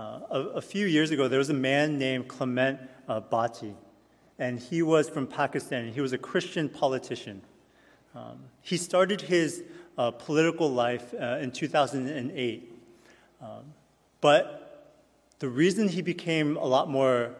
Uh, a, a, few years ago, there was a man named Clement uh, Bhatti, and he was from Pakistan. He was a Christian politician. Um, he started his uh, political life uh, in 2008. Um, but the reason he became a lot more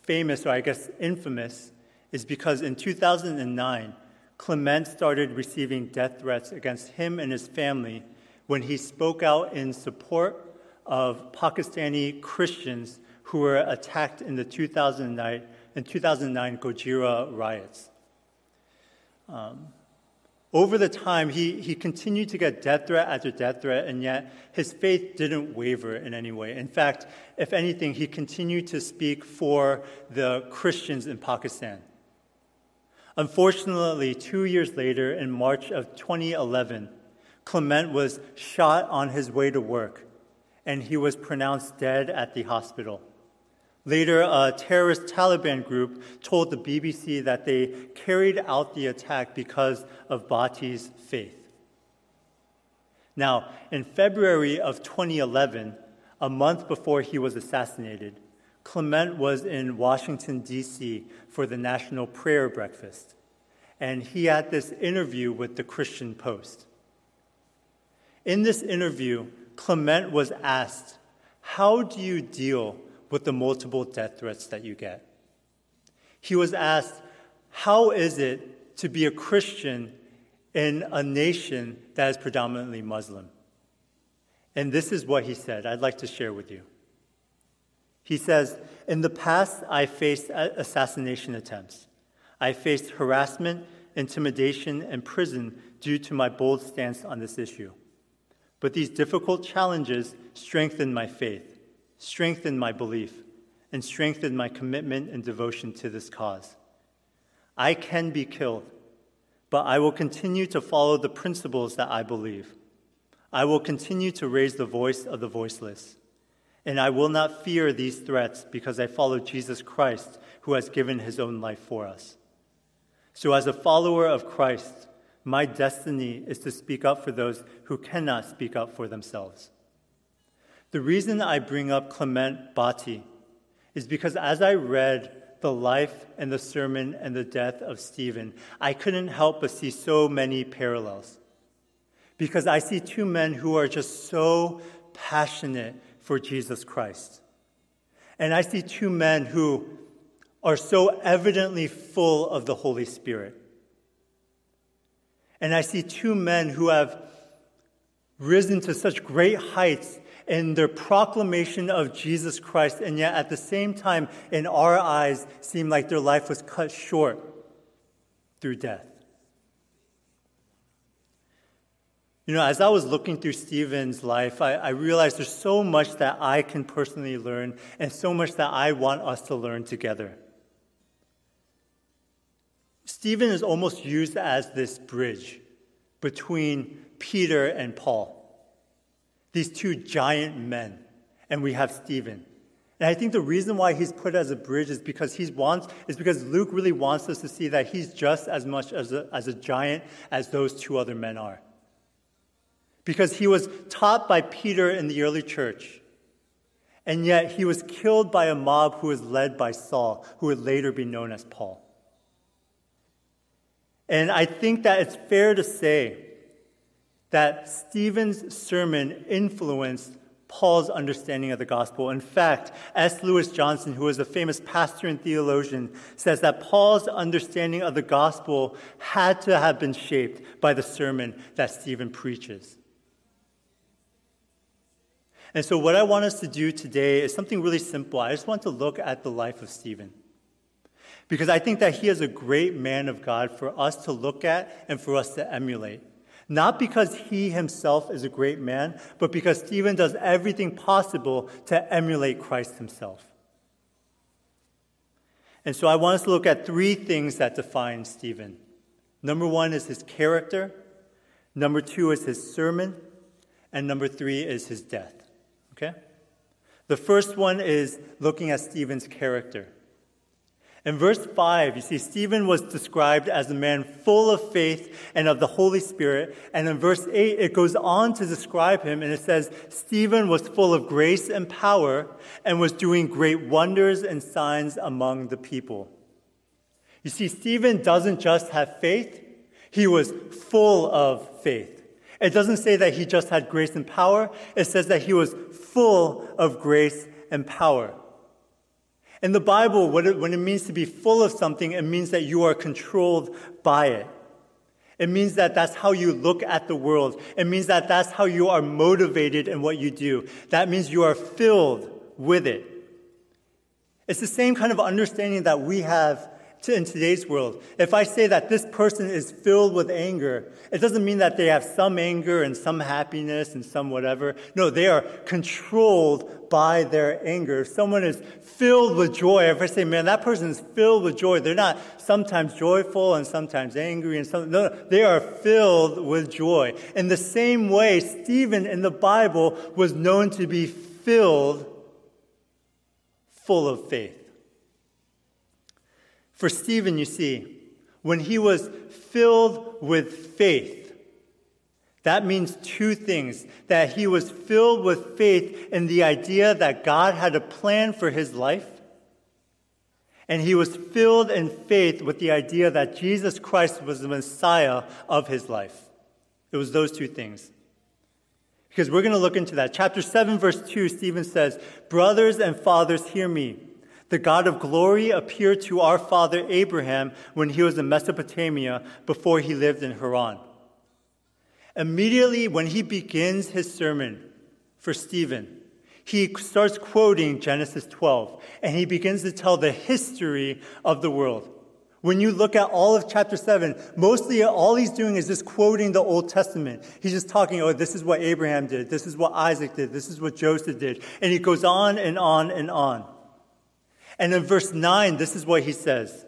famous, or I guess infamous, is because in 2009, Clement started receiving death threats against him and his family when he spoke out in support of Pakistani Christians who were attacked in the 2009, in 2009 Gojra riots. Um, over the time, he, he continued to get death threat after death threat, and yet his faith didn't waver in any way. In fact, if anything, he continued to speak for the Christians in Pakistan. Unfortunately, two years later, in March of 2011, Clement was shot on his way to work, and he was pronounced dead at the hospital. Later, a terrorist Taliban group told the BBC that they carried out the attack because of Bhatti's faith. Now, in February of 2011, a month before he was assassinated, Clement was in Washington, D.C. for the National Prayer Breakfast, and he had this interview with the Christian Post. In this interview, Clement was asked, How do you deal with the multiple death threats that you get? He was asked, How is it to be a Christian in a nation that is predominantly Muslim? And this is what he said. I'd like to share with you. He says, In the past, I faced assassination attempts. I faced harassment, intimidation, and prison due to my bold stance on this issue. But these difficult challenges strengthened my faith, strengthened my belief, and strengthened my commitment and devotion to this cause. I can be killed, but I will continue to follow the principles that I believe. I will continue to raise the voice of the voiceless. And I will not fear these threats because I follow Jesus Christ, who has given his own life for us. So, as a follower of Christ, my destiny is to speak up for those who cannot speak up for themselves. The reason I bring up Clement Bhatti is because as I read the life and the sermon and the death of Stephen, I couldn't help but see so many parallels. Because I see two men who are just so passionate for Jesus Christ. And I see two men who are so evidently full of the Holy Spirit. And I see two men who have risen to such great heights in their proclamation of Jesus Christ, and yet at the same time, in our eyes, seem like their life was cut short through death. You know, as I was looking through Stephen's life, I, I, realized there's so much that I can personally learn and so much that I want us to learn together. Stephen is almost used as this bridge between Peter and Paul, these two giant men, and we have Stephen. And I think the reason why he's put as a bridge is because he wants is because Luke really wants us to see that he's just as much as a, as a giant as those two other men are. Because he was taught by Peter in the early church, and yet he was killed by a mob who was led by Saul, who would later be known as Paul. And I think that it's fair to say that Stephen's sermon influenced Paul's understanding of the gospel. In fact, S. Lewis Johnson, who was a famous pastor and theologian, says that Paul's understanding of the gospel had to have been shaped by the sermon that Stephen preaches. And so, what I want us to do today is something really simple. I just want to look at the life of Stephen because I think that he is a great man of God for us to look at and for us to emulate. Not because he himself is a great man, but because Stephen does everything possible to emulate Christ himself. And so I want us to look at three things that define Stephen. Number one is his character, number two is his sermon, and number three is his death. Okay? The first one is looking at Stephen's character. In verse 5, you see, Stephen was described as a man full of faith and of the Holy Spirit. And in verse 8, it goes on to describe him, and it says, Stephen was full of grace and power and was doing great wonders and signs among the people. You see, Stephen doesn't just have faith, he was full of faith. It doesn't say that he just had grace and power, it says that he was full of grace and power. In the Bible, when it, when it means to be full of something, it means that you are controlled by it. It means that that's how you look at the world. It means that that's how you are motivated in what you do. That means you are filled with it. It's the same kind of understanding that we have in today's world. If I say that this person is filled with anger, it doesn't mean that they have some anger and some happiness and some whatever. No, they are controlled by their anger. If someone is filled with joy, if I say, man, that person is filled with joy, they're not sometimes joyful and sometimes angry and some, no, no, they are filled with joy. In the same way, Stephen in the Bible was known to be filled full of faith. For Stephen, you see, when he was filled with faith, that means two things that he was filled with faith in the idea that God had a plan for his life, and he was filled in faith with the idea that Jesus Christ was the Messiah of his life. It was those two things. Because we're going to look into that. Chapter 7, verse 2, Stephen says, Brothers and fathers, hear me. The God of glory appeared to our father Abraham when he was in Mesopotamia before he lived in Haran. Immediately when he begins his sermon for Stephen, he starts quoting Genesis 12 and he begins to tell the history of the world. When you look at all of chapter 7, mostly all he's doing is just quoting the Old Testament. He's just talking, oh, this is what Abraham did, this is what Isaac did, this is what Joseph did. And he goes on and on and on. And in verse 9, this is what he says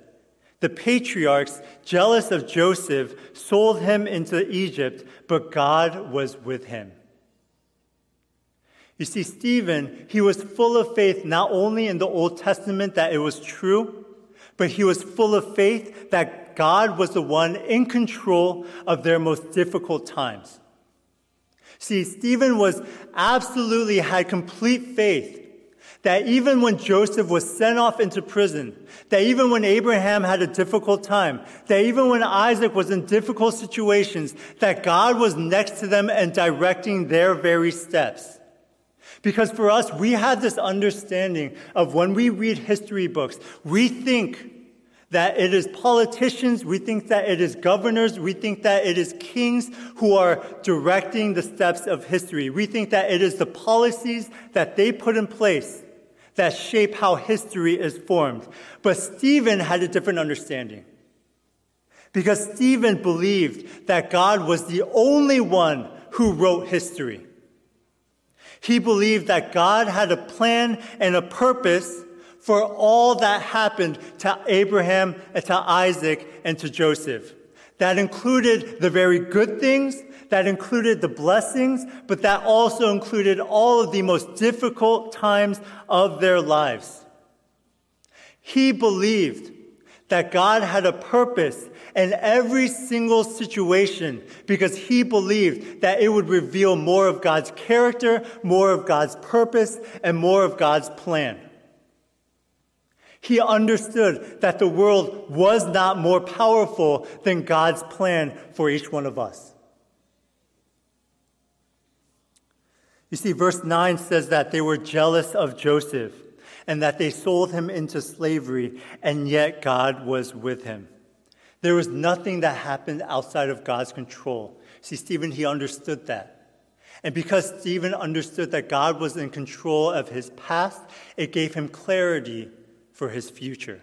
The patriarchs, jealous of Joseph, sold him into Egypt, but God was with him. You see, Stephen, he was full of faith not only in the Old Testament that it was true, but he was full of faith that God was the one in control of their most difficult times. See, Stephen was absolutely had complete faith that even when Joseph was sent off into prison, that even when Abraham had a difficult time, that even when Isaac was in difficult situations, that God was next to them and directing their very steps. Because for us, we have this understanding of when we read history books, we think that it is politicians, we think that it is governors, we think that it is kings who are directing the steps of history. We think that it is the policies that they put in place that shape how history is formed. But Stephen had a different understanding. Because Stephen believed that God was the only one who wrote history. He believed that God had a plan and a purpose for all that happened to Abraham and to Isaac and to Joseph. That included the very good things that included the blessings, but that also included all of the most difficult times of their lives. He believed that God had a purpose in every single situation because he believed that it would reveal more of God's character, more of God's purpose, and more of God's plan. He understood that the world was not more powerful than God's plan for each one of us. You see, verse 9 says that they were jealous of Joseph and that they sold him into slavery, and yet God was with him. There was nothing that happened outside of God's control. See, Stephen, he understood that. And because Stephen understood that God was in control of his past, it gave him clarity for his future.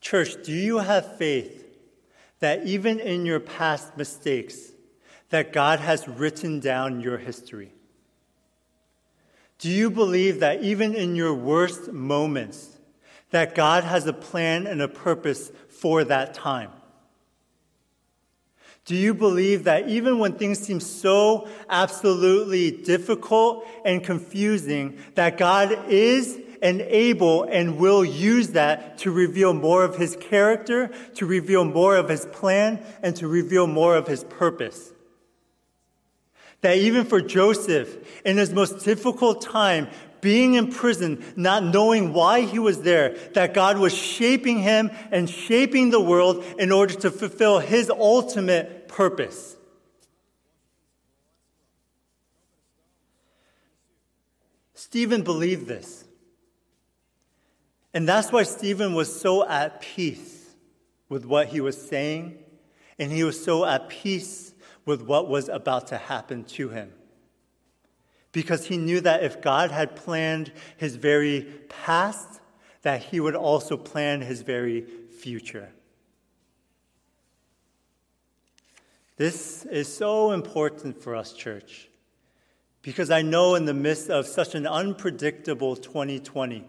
Church, do you have faith that even in your past mistakes, that God has written down your history? Do you believe that even in your worst moments, that God has a plan and a purpose for that time? Do you believe that even when things seem so absolutely difficult and confusing, that God is and able and will use that to reveal more of his character, to reveal more of his plan, and to reveal more of his purpose. That even for Joseph, in his most difficult time, being in prison, not knowing why he was there, that God was shaping him and shaping the world in order to fulfill his ultimate purpose. Stephen believed this. And that's why Stephen was so at peace with what he was saying, and he was so at peace with what was about to happen to him. Because he knew that if God had planned his very past, that he would also plan his very future. This is so important for us, church. Because I know in the midst of such an unpredictable 2020,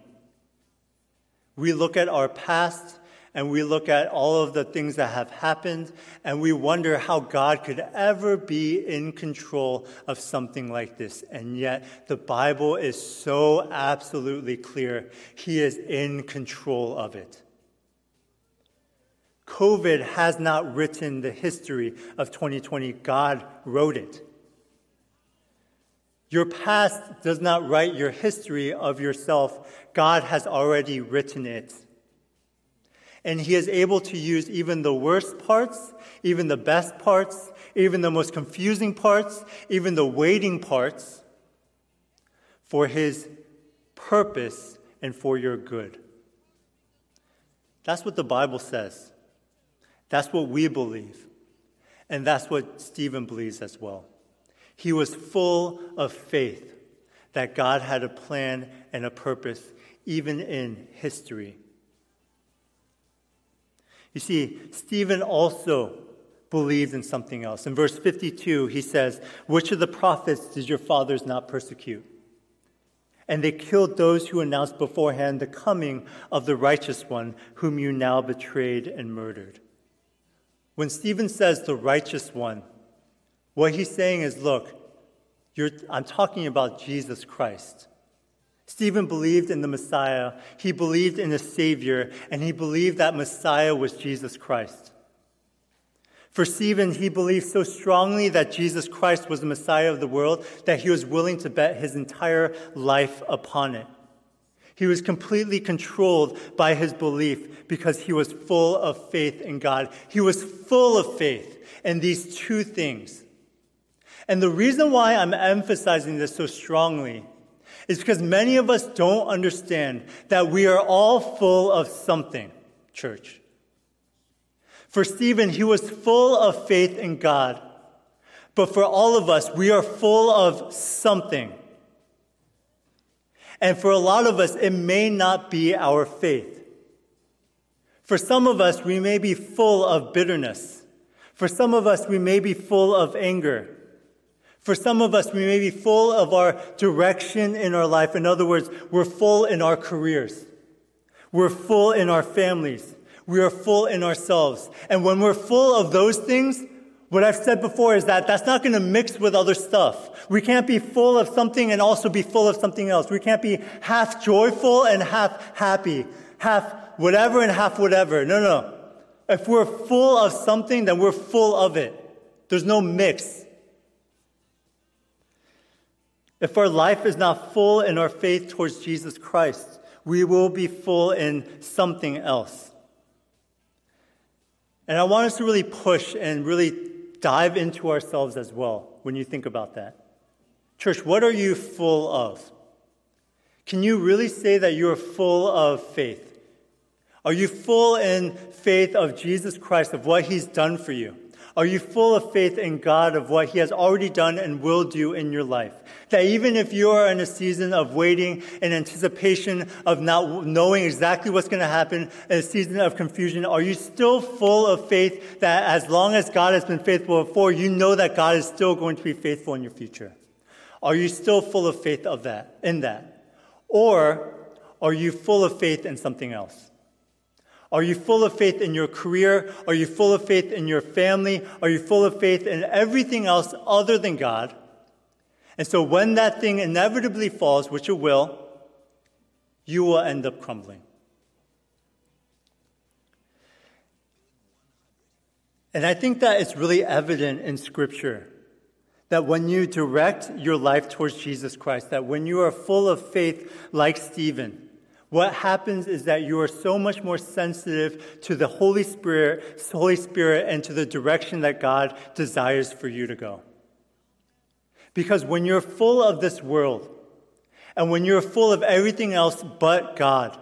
we look at our past and we look at all of the things that have happened and we wonder how God could ever be in control of something like this. And yet the Bible is so absolutely clear. He is in control of it. COVID has not written the history of 2020. God wrote it. Your past does not write your history of yourself. God has already written it. And He is able to use even the worst parts, even the best parts, even the most confusing parts, even the waiting parts for His purpose and for your good. That's what the Bible says. That's what we believe. And that's what Stephen believes as well. He was full of faith that God had a plan and a purpose, even in history. You see, Stephen also believed in something else. In verse 52, he says, Which of the prophets did your fathers not persecute? And they killed those who announced beforehand the coming of the righteous one, whom you now betrayed and murdered. When Stephen says the righteous one, what he's saying is look, I'm talking about Jesus Christ. Stephen believed in the Messiah, he believed in a Savior, and he believed that Messiah was Jesus Christ. For Stephen, he believed so strongly that Jesus Christ was the Messiah of the world that he was willing to bet his entire life upon it. He was completely controlled by his belief because he was full of faith in God. He was full of faith in these two things and the reason why I'm emphasizing this so strongly is because many of us don't understand that we are all full of something, church. For Stephen, he was full of faith in God. But for all of us, we are full of something. And for a lot of us, it may not be our faith. For some of us, we may be full of bitterness. For some of us, we may be full of anger. For some of us, we may be full of our direction in our life. In other words, we're full in our careers. We're full in our families. We are full in ourselves. And when we're full of those things, what I've said before is that that's not going to mix with other stuff. We can't be full of something and also be full of something else. We can't be half joyful and half happy, half whatever and half whatever. No, no. If we're full of something, then we're full of it. There's no mix. If our life is not full in our faith towards Jesus Christ, we will be full in something else. And I want us to really push and really dive into ourselves as well when you think about that. Church, what are you full of? Can you really say that you are full of faith? Are you full in faith of Jesus Christ, of what he's done for you? Are you full of faith in God of what He has already done and will do in your life? That even if you are in a season of waiting and anticipation of not knowing exactly what's going to happen, in a season of confusion, are you still full of faith that as long as God has been faithful before, you know that God is still going to be faithful in your future? Are you still full of faith of that, in that? Or are you full of faith in something else? Are you full of faith in your career? Are you full of faith in your family? Are you full of faith in everything else other than God? And so when that thing inevitably falls, which it will, you will end up crumbling. And I think that it's really evident in Scripture that when you direct your life towards Jesus Christ, that when you are full of faith like Stephen, what happens is that you are so much more sensitive to the Holy Spirit, Holy Spirit and to the direction that God desires for you to go. Because when you're full of this world, and when you're full of everything else but God,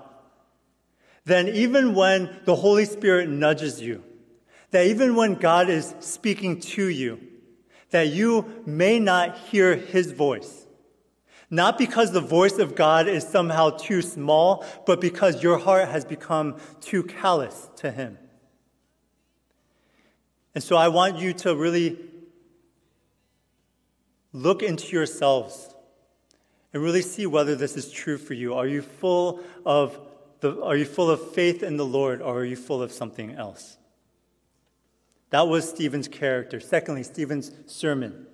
then even when the Holy Spirit nudges you, that even when God is speaking to you, that you may not hear his voice. Not because the voice of God is somehow too small, but because your heart has become too callous to him. And so I want you to really look into yourselves and really see whether this is true for you. Are you full of the, are you full of faith in the Lord or are you full of something else? That was Stephen's character. Secondly, Stephen's sermon.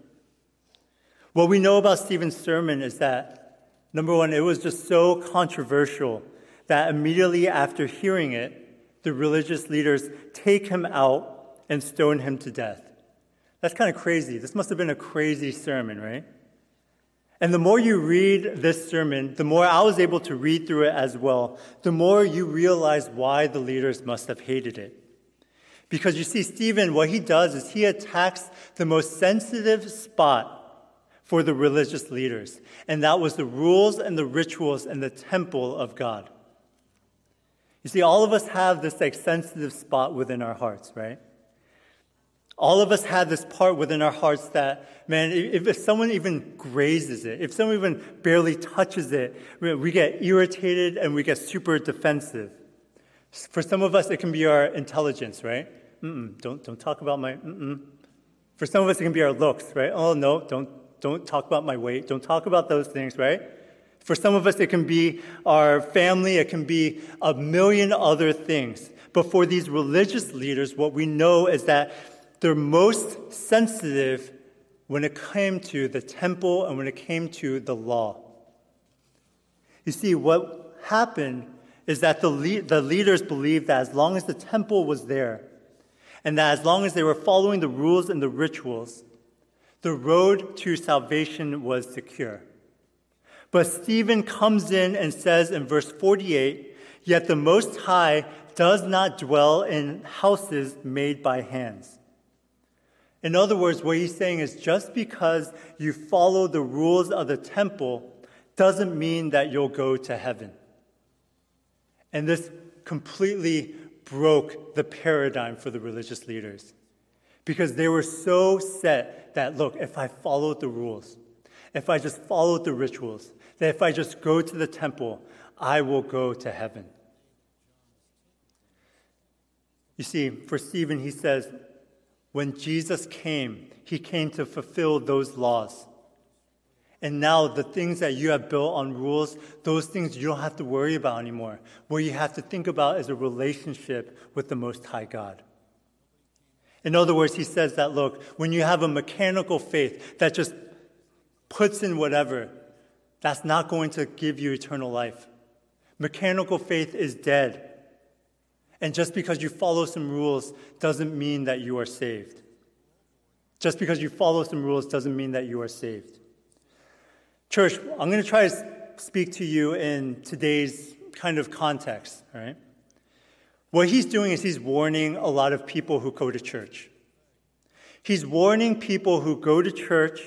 What we know about Stephen's sermon is that, number one, it was just so controversial that immediately after hearing it, the religious leaders take him out and stone him to death. That's kind of crazy. This must have been a crazy sermon, right? And the more you read this sermon, the more I was able to read through it as well, the more you realize why the leaders must have hated it. Because you see, Stephen, what he does is he attacks the most sensitive spot for the religious leaders, and that was the rules and the rituals and the temple of God. You see, all of us have this like sensitive spot within our hearts, right? All of us have this part within our hearts that, man, if, if someone even grazes it, if someone even barely touches it, we get irritated and we get super defensive. For some of us, it can be our intelligence, right? Mm-mm, don't, don't talk about my, mm-mm. For some of us, it can be our looks, right? Oh, no, don't, don't talk about my weight. Don't talk about those things, right? For some of us, it can be our family. It can be a million other things. But for these religious leaders, what we know is that they're most sensitive when it came to the temple and when it came to the law. You see, what happened is that the, le- the leaders believed that as long as the temple was there, and that as long as they were following the rules and the rituals, the road to salvation was secure. But Stephen comes in and says in verse 48 Yet the Most High does not dwell in houses made by hands. In other words, what he's saying is just because you follow the rules of the temple doesn't mean that you'll go to heaven. And this completely broke the paradigm for the religious leaders because they were so set that, look, if I followed the rules, if I just followed the rituals, that if I just go to the temple, I will go to heaven. You see, for Stephen, he says, when Jesus came, he came to fulfill those laws. And now the things that you have built on rules, those things you don't have to worry about anymore. What you have to think about is a relationship with the Most High God. In other words, he says that, look, when you have a mechanical faith that just puts in whatever, that's not going to give you eternal life. Mechanical faith is dead. And just because you follow some rules doesn't mean that you are saved. Just because you follow some rules doesn't mean that you are saved. Church, I'm going to try to speak to you in today's kind of context, all right? What he's doing is he's warning a lot of people who go to church. He's warning people who go to church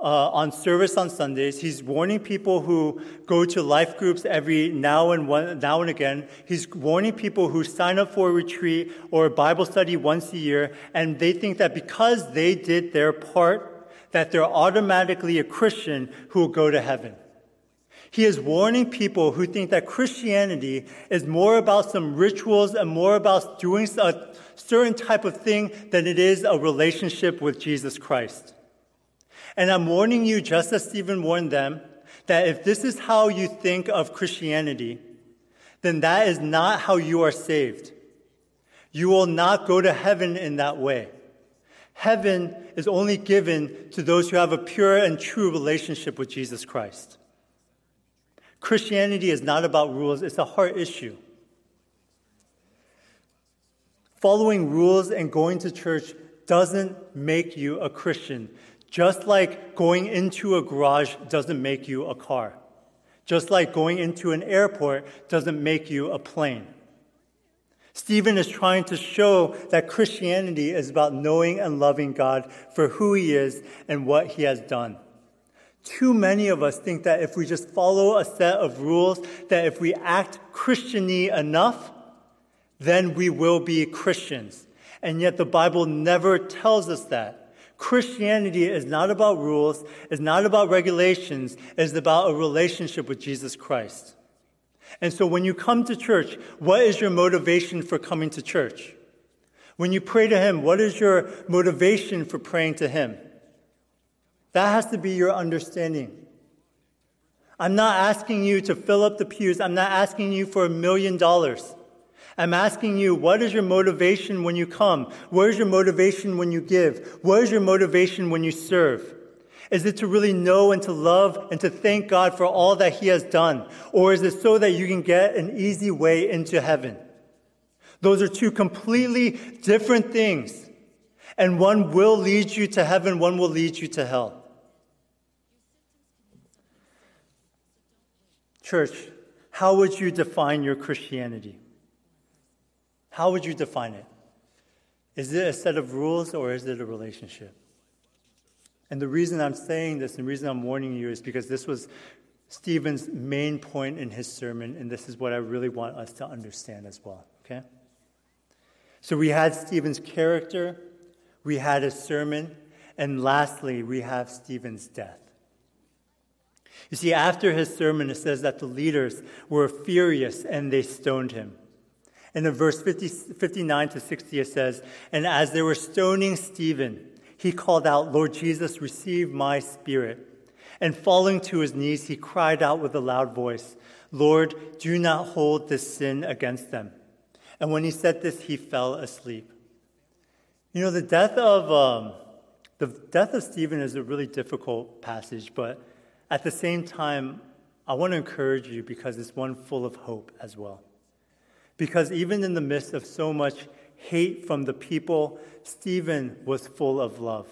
uh, on service on Sundays. He's warning people who go to life groups every now and one, now and again. He's warning people who sign up for a retreat or a Bible study once a year, and they think that because they did their part, that they're automatically a Christian who will go to heaven. He is warning people who think that Christianity is more about some rituals and more about doing a certain type of thing than it is a relationship with Jesus Christ. And I'm warning you, just as Stephen warned them, that if this is how you think of Christianity, then that is not how you are saved. You will not go to heaven in that way. Heaven is only given to those who have a pure and true relationship with Jesus Christ. Christianity is not about rules, it's a heart issue. Following rules and going to church doesn't make you a Christian, just like going into a garage doesn't make you a car. Just like going into an airport doesn't make you a plane. Stephen is trying to show that Christianity is about knowing and loving God for who he is and what he has done. Too many of us think that if we just follow a set of rules, that if we act Christiany enough, then we will be Christians. And yet the Bible never tells us that. Christianity is not about rules, it's not about regulations, it's about a relationship with Jesus Christ. And so when you come to church, what is your motivation for coming to church? When you pray to Him, what is your motivation for praying to Him? That has to be your understanding. I'm not asking you to fill up the pews. I'm not asking you for a million dollars. I'm asking you, what is your motivation when you come? Where is your motivation when you give? What is your motivation when you serve? Is it to really know and to love and to thank God for all that He has done? Or is it so that you can get an easy way into heaven? Those are two completely different things. And one will lead you to heaven, one will lead you to hell. Church, how would you define your Christianity? How would you define it? Is it a set of rules or is it a relationship? And the reason I'm saying this and the reason I'm warning you is because this was Stephen's main point in his sermon, and this is what I really want us to understand as well, okay? So we had Stephen's character, we had his sermon, and lastly, we have Stephen's death. You see, after his sermon, it says that the leaders were furious and they stoned him. And in verse 50, 59 to 60, it says, And as they were stoning Stephen, he called out, Lord Jesus, receive my spirit. And falling to his knees, he cried out with a loud voice, Lord, do not hold this sin against them. And when he said this, he fell asleep. You know, the death of, um, the death of Stephen is a really difficult passage, but at the same time, I want to encourage you because it's one full of hope as well. Because even in the midst of so much hate from the people, Stephen was full of love.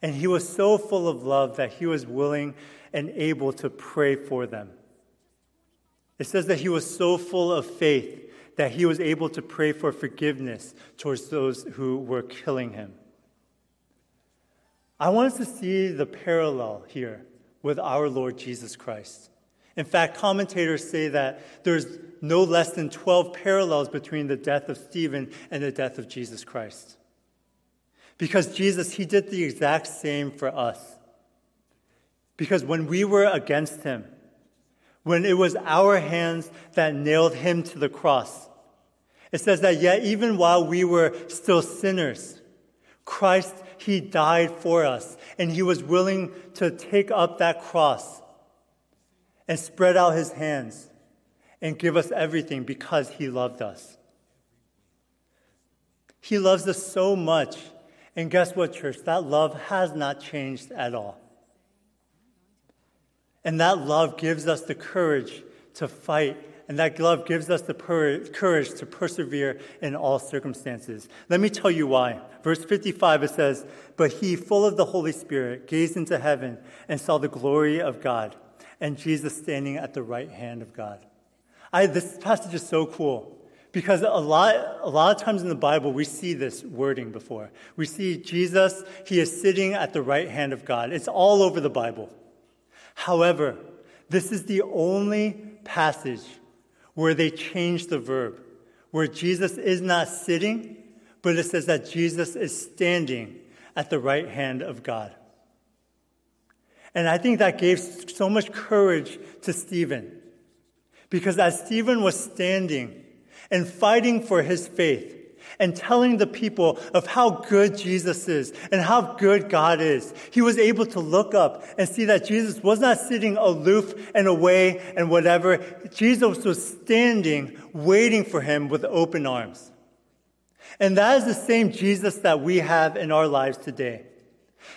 And he was so full of love that he was willing and able to pray for them. It says that he was so full of faith that he was able to pray for forgiveness towards those who were killing him. I want us to see the parallel here with our Lord Jesus Christ. In fact, commentators say that there's no less than 12 parallels between the death of Stephen and the death of Jesus Christ. Because Jesus, he did the exact same for us. Because when we were against him, when it was our hands that nailed him to the cross, it says that yet even while we were still sinners, Christ, he died for us and he was willing to take up that cross and spread out his hands and give us everything because he loved us. He loves us so much. And guess what, church? That love has not changed at all. And that love gives us the courage to fight. And that love gives us the courage to persevere in all circumstances. Let me tell you why. Verse 55, it says, But he, full of the Holy Spirit, gazed into heaven and saw the glory of God and Jesus standing at the right hand of God. I, this passage is so cool because a lot, a lot of times in the Bible, we see this wording before. We see Jesus, he is sitting at the right hand of God. It's all over the Bible. However, this is the only passage where they change the verb, where Jesus is not sitting, but it says that Jesus is standing at the right hand of God. And I think that gave so much courage to Stephen. Because as Stephen was standing and fighting for his faith and telling the people of how good Jesus is and how good God is, he was able to look up and see that Jesus was not sitting aloof and away and whatever. Jesus was standing, waiting for him with open arms. And that is the same Jesus that we have in our lives today.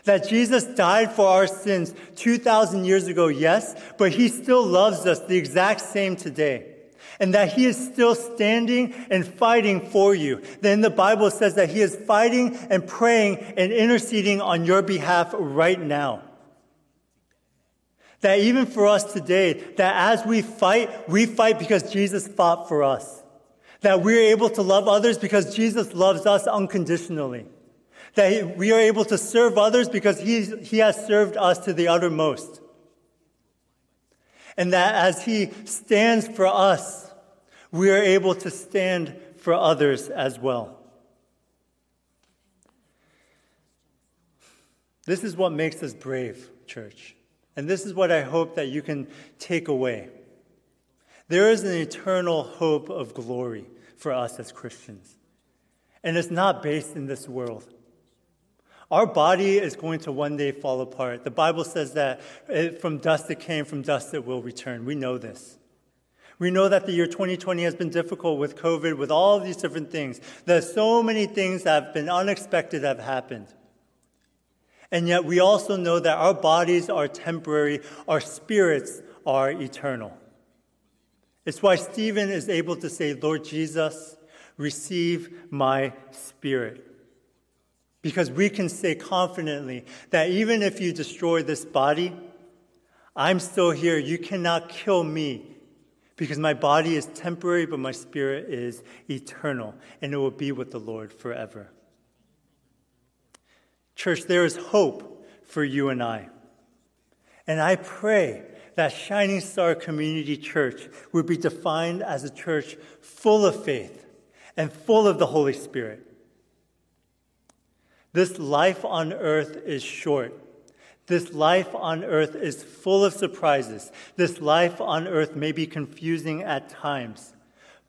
That Jesus died for our sins 2,000 years ago, yes, but he still loves us the exact same today. And that he is still standing and fighting for you. Then the Bible says that he is fighting and praying and interceding on your behalf right now. That even for us today, that as we fight, we fight because Jesus fought for us. That we're able to love others because Jesus loves us unconditionally. That we are able to serve others because he, he has served us to the uttermost. And that as he stands for us, we are able to stand for others as well. This is what makes us brave, church. And this is what I hope that you can take away. There is an eternal hope of glory for us as Christians. And it's not based in this world. Our body is going to one day fall apart. The Bible says that from dust it came, from dust it will return. We know this. We know that the year 2020 has been difficult with COVID, with all of these different things. There's so many things that have been unexpected have happened. And yet we also know that our bodies are temporary, our spirits are eternal. It's why Stephen is able to say, Lord Jesus, receive my spirit. Because we can say confidently that even if you destroy this body, I'm still here. You cannot kill me because my body is temporary, but my spirit is eternal, and it will be with the Lord forever. Church, there is hope for you and I. And I pray that Shining Star Community Church would be defined as a church full of faith and full of the Holy Spirit. This life on earth is short. This life on earth is full of surprises. This life on earth may be confusing at times.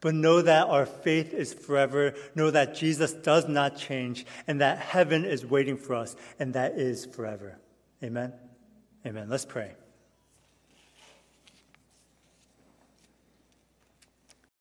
But know that our faith is forever. Know that Jesus does not change and that heaven is waiting for us, and that is forever. Amen. Amen. Let's pray.